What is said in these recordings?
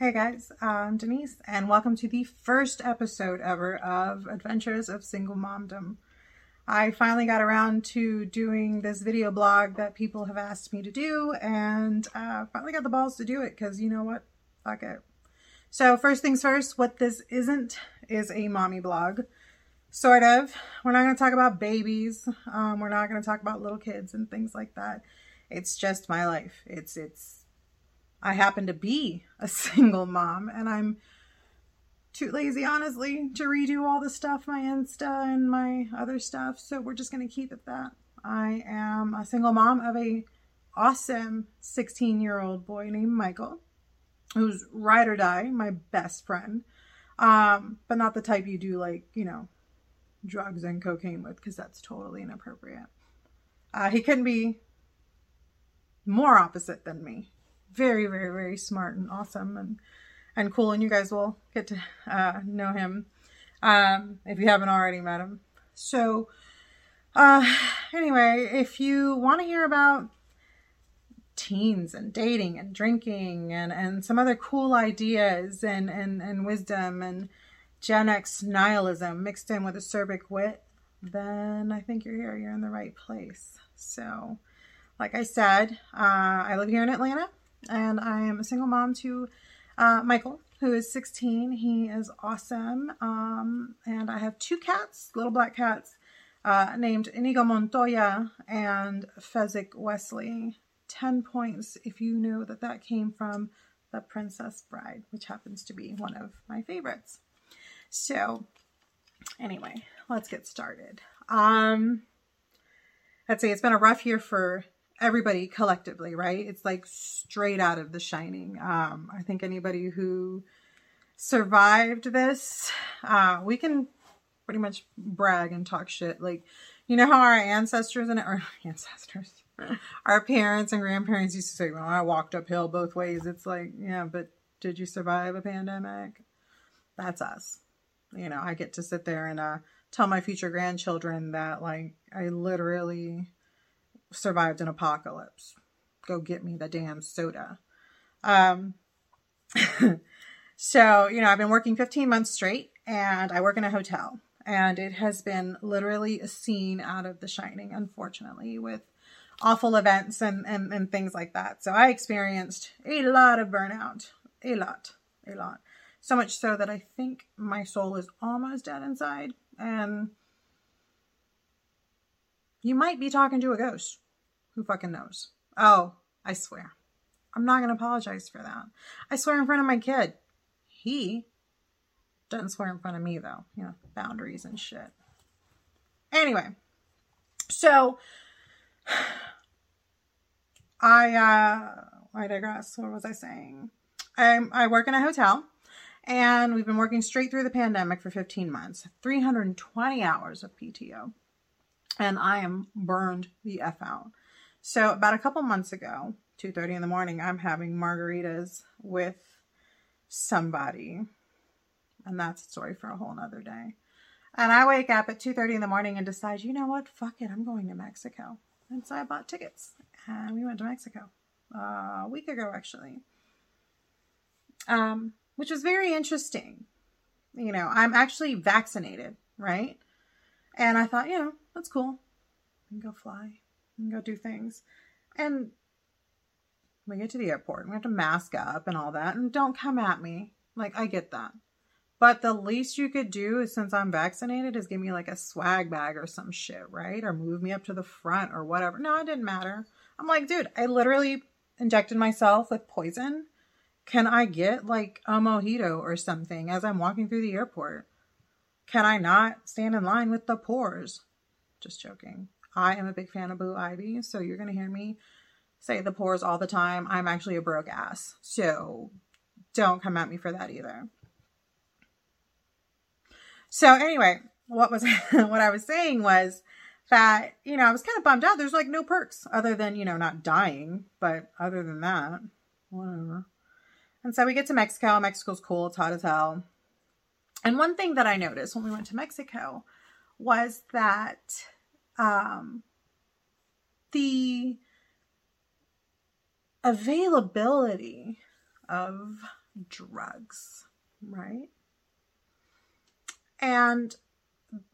Hey guys, I'm Denise, and welcome to the first episode ever of Adventures of Single Momdom. I finally got around to doing this video blog that people have asked me to do, and uh, finally got the balls to do it because you know what? Fuck it. So, first things first, what this isn't is a mommy blog. Sort of. We're not going to talk about babies. Um, we're not going to talk about little kids and things like that. It's just my life. It's, it's, I happen to be a single mom and I'm too lazy, honestly, to redo all the stuff, my Insta and my other stuff. So we're just going to keep it that. I am a single mom of a awesome 16 year old boy named Michael, who's ride or die, my best friend. Um, but not the type you do like, you know, drugs and cocaine with, because that's totally inappropriate. Uh, he couldn't be more opposite than me very, very, very smart and awesome and and cool. And you guys will get to uh, know him um, if you haven't already met him. So, uh, anyway, if you want to hear about teens and dating and drinking and, and some other cool ideas and, and, and wisdom and Gen X nihilism mixed in with acerbic wit, then I think you're here. You're in the right place. So, like I said, uh, I live here in Atlanta and I am a single mom to uh, Michael, who is 16. He is awesome. Um, and I have two cats, little black cats, uh, named Inigo Montoya and Fezzik Wesley. 10 points if you know that that came from The Princess Bride, which happens to be one of my favorites. So, anyway, let's get started. Um, let's say it's been a rough year for everybody collectively, right? It's like straight out of The Shining. Um, I think anybody who survived this, uh, we can pretty much brag and talk shit. Like, you know how our ancestors and our ancestors, our parents and grandparents used to say, "Well, I walked uphill both ways." It's like, yeah, but did you survive a pandemic? That's us. You know, I get to sit there and uh, tell my future grandchildren that, like, I literally survived an apocalypse. Go get me the damn soda. Um, so, you know, I've been working 15 months straight and I work in a hotel. And it has been literally a scene out of The Shining, unfortunately, with awful events and, and, and things like that. So I experienced a lot of burnout. A lot. A lot. So much so that I think my soul is almost dead inside. And you might be talking to a ghost. Who fucking knows? Oh, I swear. I'm not going to apologize for that. I swear in front of my kid. He doesn't swear in front of me, though. You know, boundaries and shit. Anyway, so I, uh, I digress. What was I saying? I, I work in a hotel and we've been working straight through the pandemic for 15 months, 320 hours of PTO. And I am burned the F out. So about a couple months ago, 2.30 in the morning, I'm having margaritas with somebody. And that's a story for a whole nother day. And I wake up at 2.30 in the morning and decide, you know what? Fuck it. I'm going to Mexico. And so I bought tickets. And we went to Mexico uh, a week ago, actually. Um, which was very interesting. You know, I'm actually vaccinated, right? And I thought, you know, that's cool. I can go fly and go do things. And we get to the airport and we have to mask up and all that. And don't come at me. Like, I get that. But the least you could do is since I'm vaccinated is give me like a swag bag or some shit, right? Or move me up to the front or whatever. No, it didn't matter. I'm like, dude, I literally injected myself with poison. Can I get like a mojito or something as I'm walking through the airport? Can I not stand in line with the pores? Just joking. I am a big fan of Blue Ivy, so you're going to hear me say the pores all the time. I'm actually a broke ass, so don't come at me for that either. So anyway, what was what I was saying was that you know I was kind of bummed out. There's like no perks other than you know not dying, but other than that, whatever. And so we get to Mexico. Mexico's cool. It's hot as hell. And one thing that I noticed when we went to Mexico was that um, the availability of drugs, right? And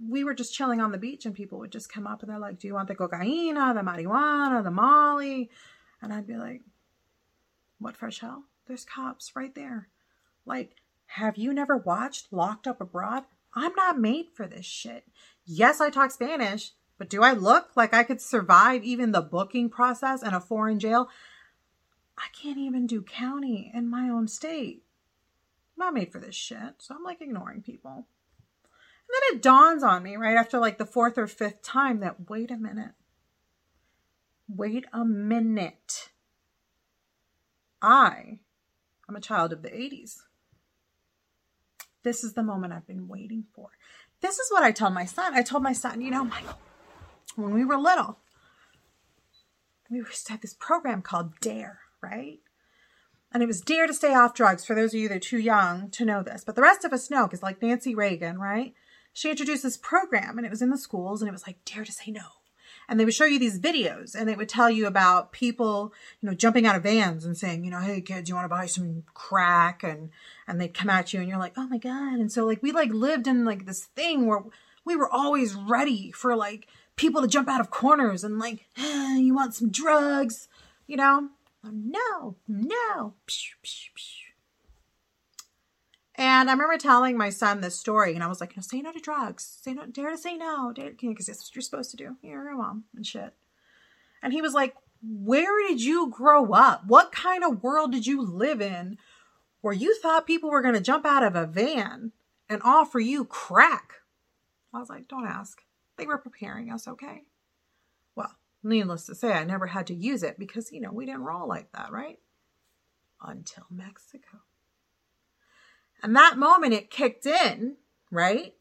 we were just chilling on the beach and people would just come up and they're like, Do you want the cocaina, the marijuana, the molly? And I'd be like, What fresh hell? There's cops right there. Like, have you never watched Locked Up Abroad? I'm not made for this shit. Yes, I talk Spanish, but do I look like I could survive even the booking process in a foreign jail? I can't even do county in my own state. I'm not made for this shit. So I'm like ignoring people. And then it dawns on me right after like the fourth or fifth time that wait a minute. Wait a minute. I am a child of the 80s. This is the moment I've been waiting for. This is what I tell my son. I told my son, you know, Michael, when we were little, we used to have this program called DARE, right? And it was Dare to Stay Off Drugs for those of you that are too young to know this. But the rest of us know because, like Nancy Reagan, right? She introduced this program and it was in the schools and it was like Dare to Say No. And they would show you these videos and it would tell you about people, you know, jumping out of vans and saying, you know, hey kids, you want to buy some crack? And, and they'd come at you and you're like, oh my God. And so like we like lived in like this thing where we were always ready for like people to jump out of corners and like, you want some drugs, you know? Oh, no, no. And I remember telling my son this story, and I was like, "No, say no to drugs. Say no, dare to say no, because that's what you're supposed to do. You're a mom and shit." And he was like, "Where did you grow up? What kind of world did you live in, where you thought people were going to jump out of a van and offer you crack?" I was like, "Don't ask. They were preparing us, okay." Well, Needless to say, I never had to use it because, you know, we didn't roll like that, right? Until Mexico. And that moment it kicked in, right?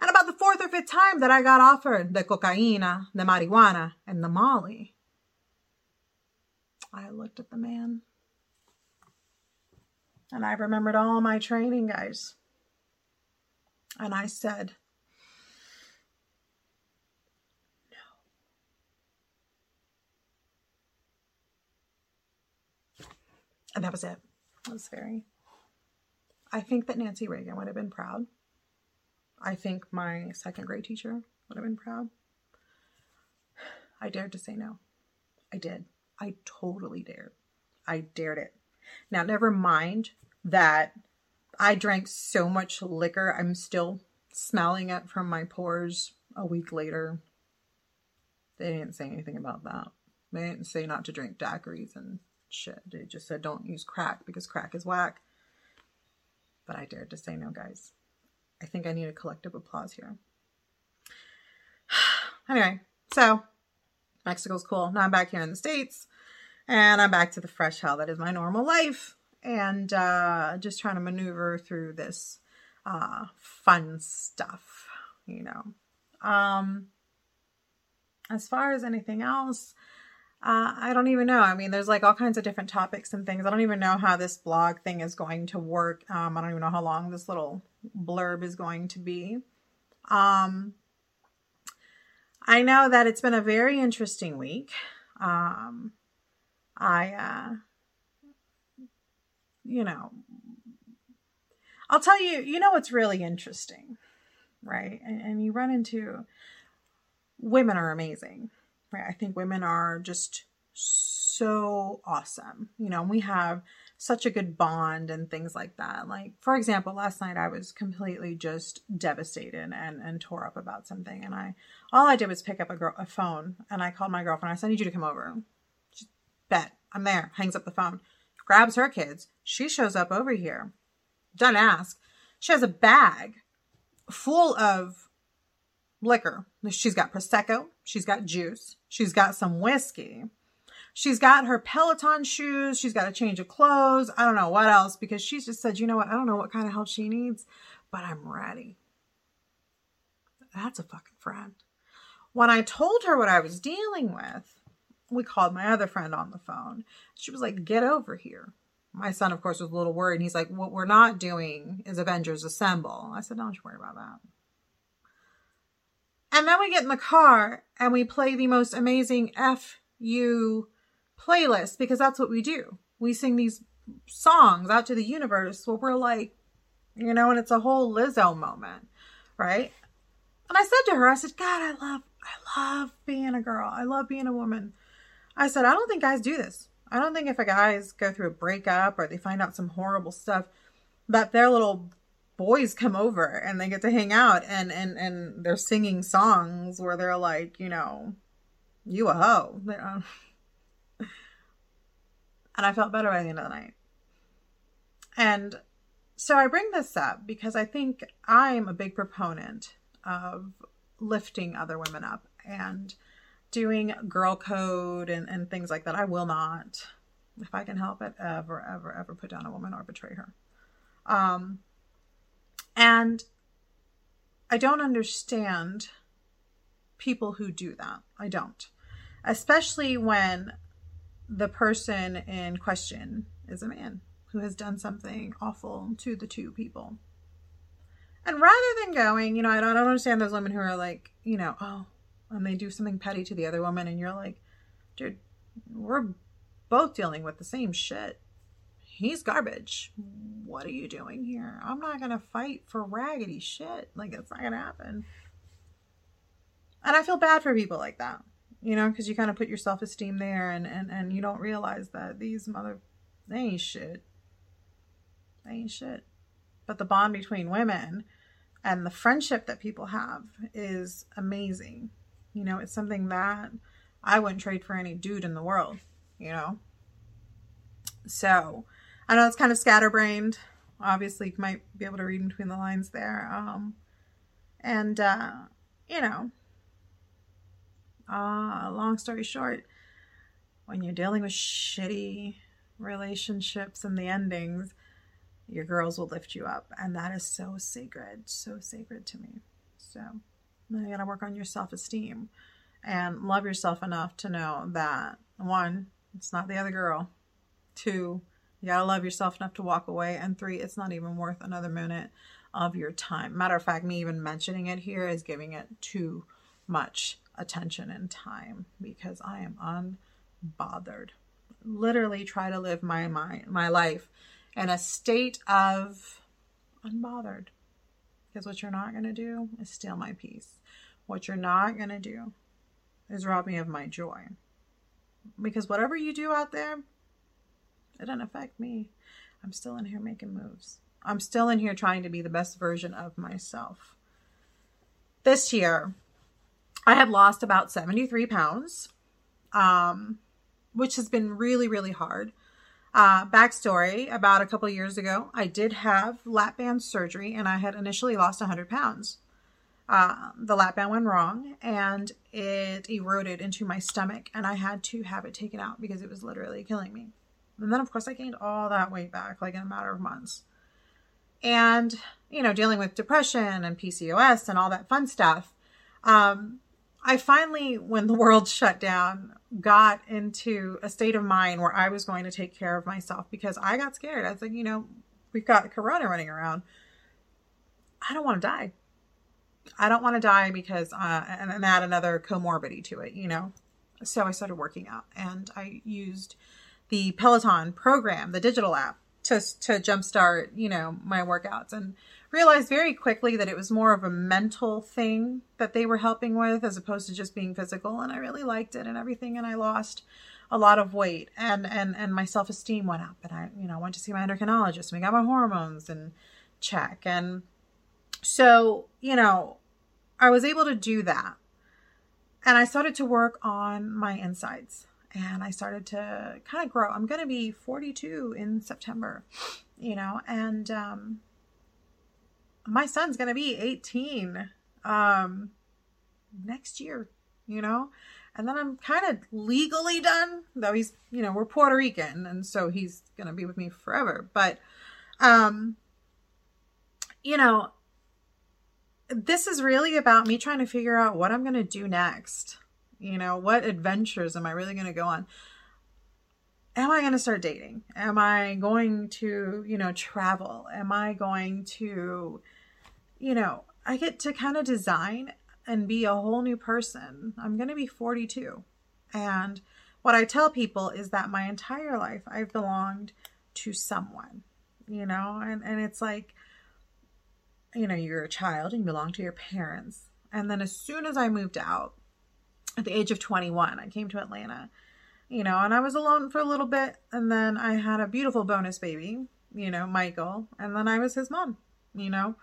And about the fourth or fifth time that I got offered the cocaina, the marijuana, and the molly, I looked at the man. And I remembered all my training, guys. And I said, And that was it. That was very. I think that Nancy Reagan would have been proud. I think my second grade teacher would have been proud. I dared to say no. I did. I totally dared. I dared it. Now, never mind that I drank so much liquor, I'm still smelling it from my pores a week later. They didn't say anything about that. They didn't say not to drink daiquiris and shit. They just said don't use crack because crack is whack. But I dared to say no, guys. I think I need a collective applause here. anyway, so Mexico's cool. Now I'm back here in the States and I'm back to the fresh hell that is my normal life and uh, just trying to maneuver through this uh, fun stuff, you know. Um, as far as anything else, uh, I don't even know. I mean, there's like all kinds of different topics and things. I don't even know how this blog thing is going to work. Um, I don't even know how long this little blurb is going to be. Um, I know that it's been a very interesting week. Um, I, uh, you know, I'll tell you, you know, what's really interesting, right? And, and you run into women are amazing right? I think women are just so awesome. You know, we have such a good bond and things like that. Like, for example, last night I was completely just devastated and, and tore up about something. And I, all I did was pick up a, girl, a phone and I called my girlfriend. I said, I need you to come over. Just bet. I'm there. Hangs up the phone. Grabs her kids. She shows up over here. Don't ask. She has a bag full of liquor. She's got Prosecco. She's got juice. She's got some whiskey. She's got her Peloton shoes. She's got a change of clothes. I don't know what else because she's just said, you know what? I don't know what kind of help she needs, but I'm ready. That's a fucking friend. When I told her what I was dealing with, we called my other friend on the phone. She was like, get over here. My son, of course, was a little worried. And he's like, what we're not doing is Avengers Assemble. I said, don't you worry about that. And then we get in the car and we play the most amazing FU playlist because that's what we do. We sing these songs out to the universe where we're like, you know, and it's a whole Lizzo moment, right? And I said to her, I said, God, I love, I love being a girl. I love being a woman. I said, I don't think guys do this. I don't think if a guys go through a breakup or they find out some horrible stuff, that their little boys come over and they get to hang out and and and they're singing songs where they're like, you know, you a hoe. Uh, and I felt better by the end of the night. And so I bring this up because I think I'm a big proponent of lifting other women up and doing girl code and, and things like that. I will not, if I can help it, ever, ever, ever put down a woman or betray her. Um, and I don't understand people who do that. I don't. Especially when the person in question is a man who has done something awful to the two people. And rather than going, you know, I don't, understand those women who are like, you know, oh, and they do something petty to the other woman, and you're like, dude, we're both dealing with the same shit. He's garbage. What are you doing here? I'm not gonna fight for raggedy shit. Like it's not gonna happen. And I feel bad for people like that, you know, because you kind of put your self esteem there, and and and you don't realize that these mother, they ain't shit. They ain't shit. But the bond between women and the friendship that people have is amazing. You know, it's something that I wouldn't trade for any dude in the world, you know? So I know it's kind of scatterbrained. Obviously, you might be able to read between the lines there. Um, and, uh, you know, uh, long story short, when you're dealing with shitty relationships and the endings, your girls will lift you up. And that is so sacred, so sacred to me. So you gotta work on your self esteem and love yourself enough to know that one, it's not the other girl. Two, you gotta love yourself enough to walk away. And three, it's not even worth another minute of your time. Matter of fact, me even mentioning it here is giving it too much attention and time because I am unbothered. Literally try to live my my, my life in a state of unbothered. Because what you're not to do is steal my peace. What you're not to do is rob me of my joy. Because whatever you do out there, it doesn't affect me. I'm still in here making moves. I'm still in here trying to be the best version of myself. This year, I had lost about 73 pounds, um, which has been really, really hard. Uh, backstory about a couple years ago, I did have lap band surgery and I had initially lost 100 pounds. Uh, the lap band went wrong and it eroded into my stomach, and I had to have it taken out because it was literally killing me. And then, of course, I gained all that weight back like in a matter of months. And, you know, dealing with depression and PCOS and all that fun stuff. Um, I finally, when the world shut down, got into a state of mind where I was going to take care of myself because I got scared. I was like, you know, we've got Corona running around. I don't want to die. I don't want to die because, uh, and, and add another comorbidity to it, you know? So I started working out and I used the Peloton program, the digital app, to, to jumpstart, you know, my workouts. And realized very quickly that it was more of a mental thing that they were helping with as opposed to just being physical. And I really liked it and everything and I lost a lot of weight. And and and my self-esteem went up and I you know went to see my endocrinologist and we got my hormones and check. And so you know I was able to do that. And I started to work on my insides and I started to kind of grow. I'm going to be 42 in September, you know, and um, my son's going to be 18 um, next year, you know? And then I'm kind of legally done, though he's, you know, we're Puerto Rican, and so he's going to be with me forever. But, um, you know, this is really about me trying to figure out what I'm going to do next. You know, what adventures am I really going to go on? Am I going to start dating? Am I going to, you know, travel? Am I going to, you know, I get to kind of design and be a whole new person. I'm going to be 42. And what I tell people is that my entire life I've belonged to someone, you know? And, and it's like, you know, you're a child and you belong to your parents. And then as soon as I moved out at the age of 21, I came to Atlanta, you know, and I was alone for a little bit. And then I had a beautiful bonus baby, you know, Michael. And then I was his mom, you know,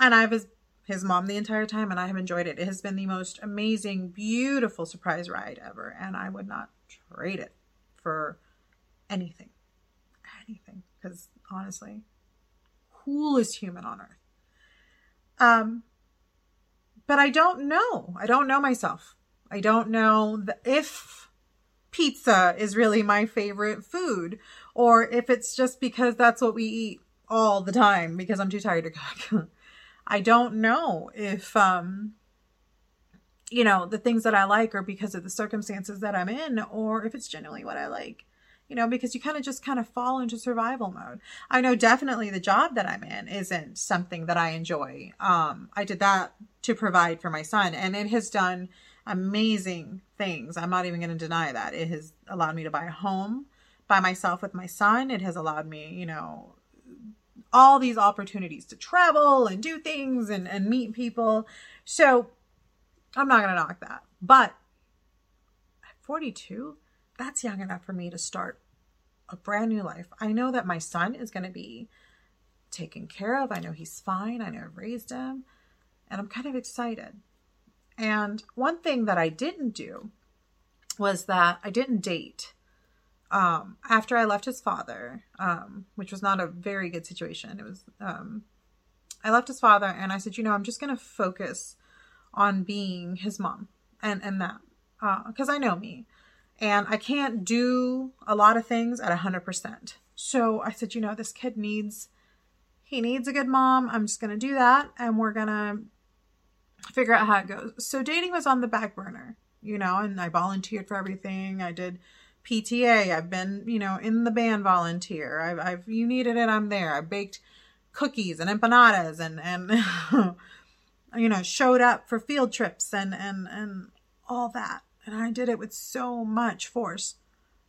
and I was his mom the entire time and I have enjoyed it. It has been the most amazing, beautiful surprise ride ever. And I would not trade it for anything. Anything. Because honestly, coolest human on earth. Um, but I don't know. I don't know myself. I don't know if pizza is really my favorite food or if it's just because that's what we eat all the time because I'm too tired to cook. I don't know if um you know the things that I like are because of the circumstances that I'm in or if it's genuinely what I like you know, because you kind of just kind of fall into survival mode. I know definitely the job that I'm in isn't something that I enjoy. Um, I did that to provide for my son, and it has done amazing things. I'm not even going to deny that. It has allowed me to buy a home by myself with my son. It has allowed me, you know, all these opportunities to travel and do things and, and meet people. So I'm not going to knock that. But at 42, that's young enough for me to start a brand new life. I know that my son is going to be taken care of. I know he's fine. I know I've raised him. And I'm kind of excited. And one thing that I didn't do was that I didn't date um, after I left his father, um, which was not a very good situation. It was, um, I left his father and I said, you know, I'm just going to focus on being his mom and, and that, because uh, I know me and I can't do a lot of things at 100%. So I said, you know, this kid needs he needs a good mom. I'm just going to do that and we're going to figure out how it goes. So dating was on the back burner, you know, and I volunteered for everything. I did PTA. I've been, you know, in the band volunteer. I've, I've you needed it, I'm there. I baked cookies and empanadas and and you know, showed up for field trips and and and all that. And I did it with so much force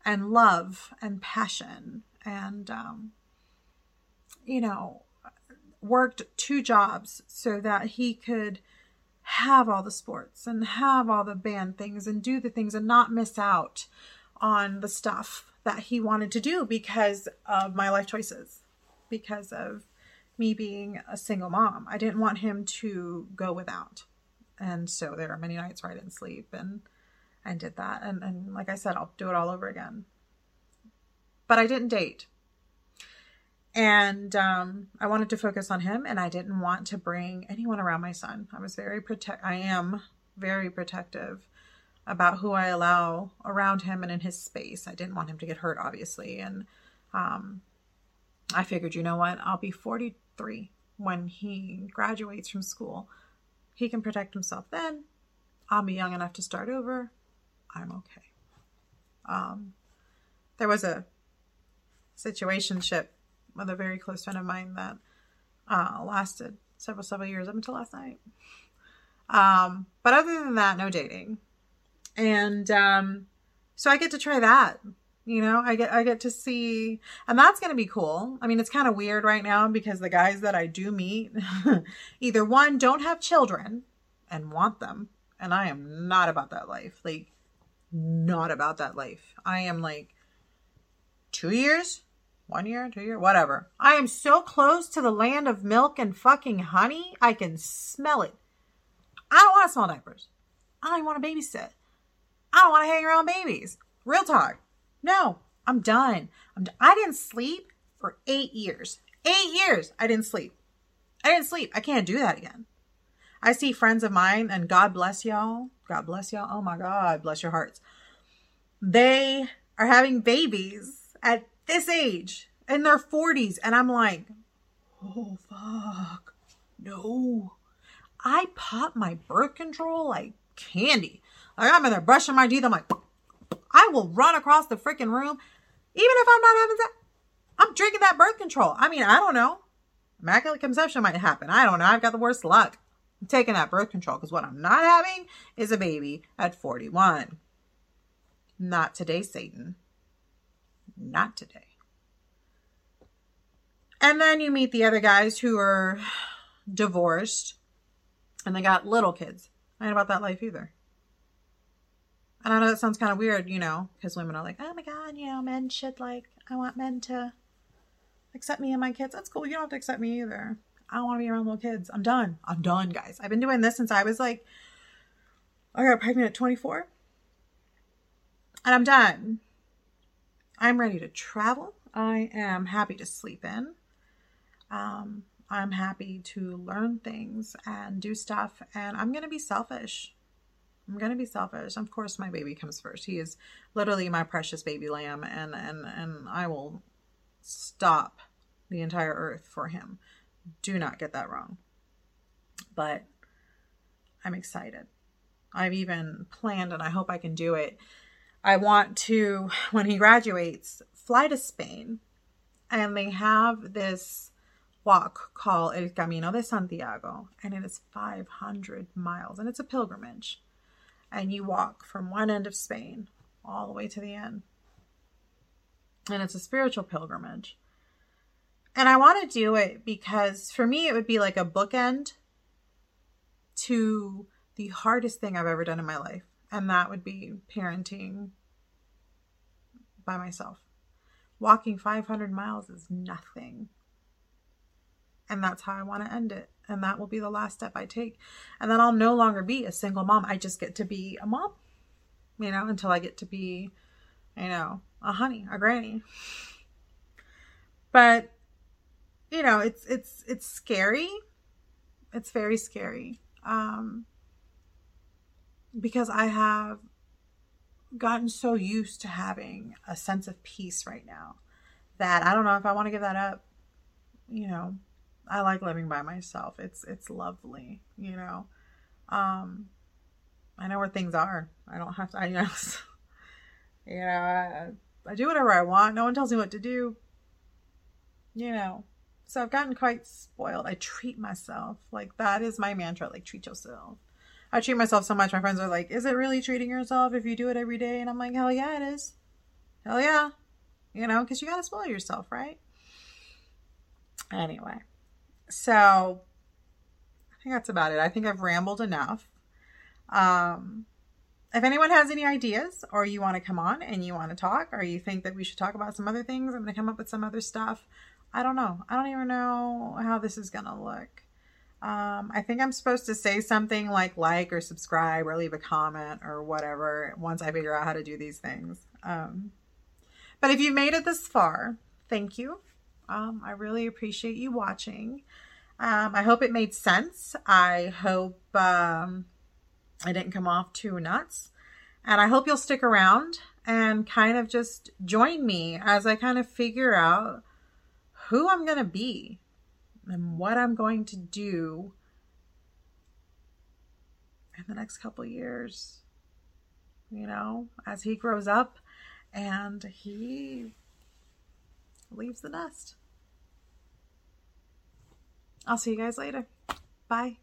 and love and passion and, um, you know, worked two jobs so that he could have all the sports and have all the band things and do the things and not miss out on the stuff that he wanted to do because of my life choices, because of me being a single mom. I didn't want him to go without. And so there are many nights where I didn't sleep and and did that. And, and like I said, I'll do it all over again. But I didn't date. And um, I wanted to focus on him, and I didn't want to bring anyone around my son. I was very protect. I am very protective about who I allow around him and in his space. I didn't want him to get hurt, obviously. And um, I figured, you know what? I'll be 43 when he graduates from school. He can protect himself then. I'll be young enough to start over. I'm okay. Um, there was a situationship with a very close friend of mine that uh, lasted several several years up until last night. Um, but other than that, no dating, and um, so I get to try that. You know, I get I get to see, and that's to be cool. I mean, it's kind of weird right now because the guys that I do meet, either one don't have children and want them, and I am not about that life. Like not about that life. I am like two years, one year, two year, whatever. I am so close to the land of milk and fucking honey. I can smell it. I don't want to smell diapers. I don't even want to babysit. I don't want to hang around babies. Real talk. No, I'm done. I'm done. I didn't sleep for eight years. Eight years. I didn't sleep. I didn't sleep. I can't do that again. I see friends of mine, and God bless y'all. God bless y'all. Oh my God, bless your hearts. They are having babies at this age in their 40s. And I'm like, oh fuck. No. I pop my birth control like candy. Like I'm in there brushing my teeth. I'm like, I will run across the freaking room. Even if I'm not having that, I'm drinking that birth control. I mean, I don't know. Immaculate conception might happen. I don't know. I've got the worst luck. I'm taking that birth control because what I'm not having is a baby at 41. Not today, Satan. Not today. And then you meet the other guys who are divorced and they got little kids. I ain't about that life either. And I know that sounds kind of weird, you know, because women are like, oh my God, you know, men should like, I want men to accept me and my kids. That's cool. You don't have to accept me either. I don't want to be around little kids. I'm done. I'm done, guys. I've been doing this since I was like, I got pregnant at 24. And I'm done. I'm ready to travel. I am happy to sleep in. Um, I'm happy to learn things and do stuff. And I'm going to be selfish. I'm going to be selfish. Of course, my baby comes first. He is literally my precious baby lamb. And, and, and I will stop the entire earth for him. Do not get that wrong. But I'm excited. I've even planned, and I hope I can do it. I want to, when he graduates, fly to Spain. And they have this walk called El Camino de Santiago, and it is 500 miles, and it's a pilgrimage. And you walk from one end of Spain all the way to the end. And it's a spiritual pilgrimage. And I want to do it because for me, it would be like a bookend to the hardest thing I've ever done in my life. And that would be parenting by myself. Walking 500 miles is nothing. And that's how I want to end it. And that will be the last step I take. And then I'll no longer be a single mom. I just get to be a mom, you know, until I get to be, you know, a honey, a granny. But you know, it's it's it's scary. It's very scary. Um because I have gotten so used to having a sense of peace right now that I don't know if I want to give that up. You know, I like living by myself. It's it's lovely, you know. Um I know where things are. I don't have to I know you know, I, I do whatever I want. No one tells me what to do. You know, so I've gotten quite spoiled. I treat myself. Like that is my mantra. Like treat yourself. I treat myself so much. My friends are like, is it really treating yourself if you do it every day? And I'm like, hell yeah, it is. Hell yeah. You know, because you got to spoil yourself, right? Anyway, so I think that's about it. I think I've rambled enough. Um, if anyone has any ideas or you want to come on and you want to talk or you think that we should talk about some other things, I'm going to come up with some other stuff. I don't know. I don't even know how this is going to look. Um, I think I'm supposed to say something like like or subscribe or leave a comment or whatever once I figure out how to do these things. Um, but if you made it this far, thank you. Um, I really appreciate you watching. Um, I hope it made sense. I hope um, I didn't come off too nuts. And I hope you'll stick around and kind of just join me as I kind of figure out who I'm going to be and what I'm going to do in the next couple years. You know, as he grows up and he leaves the nest. I'll see you guys later. Bye.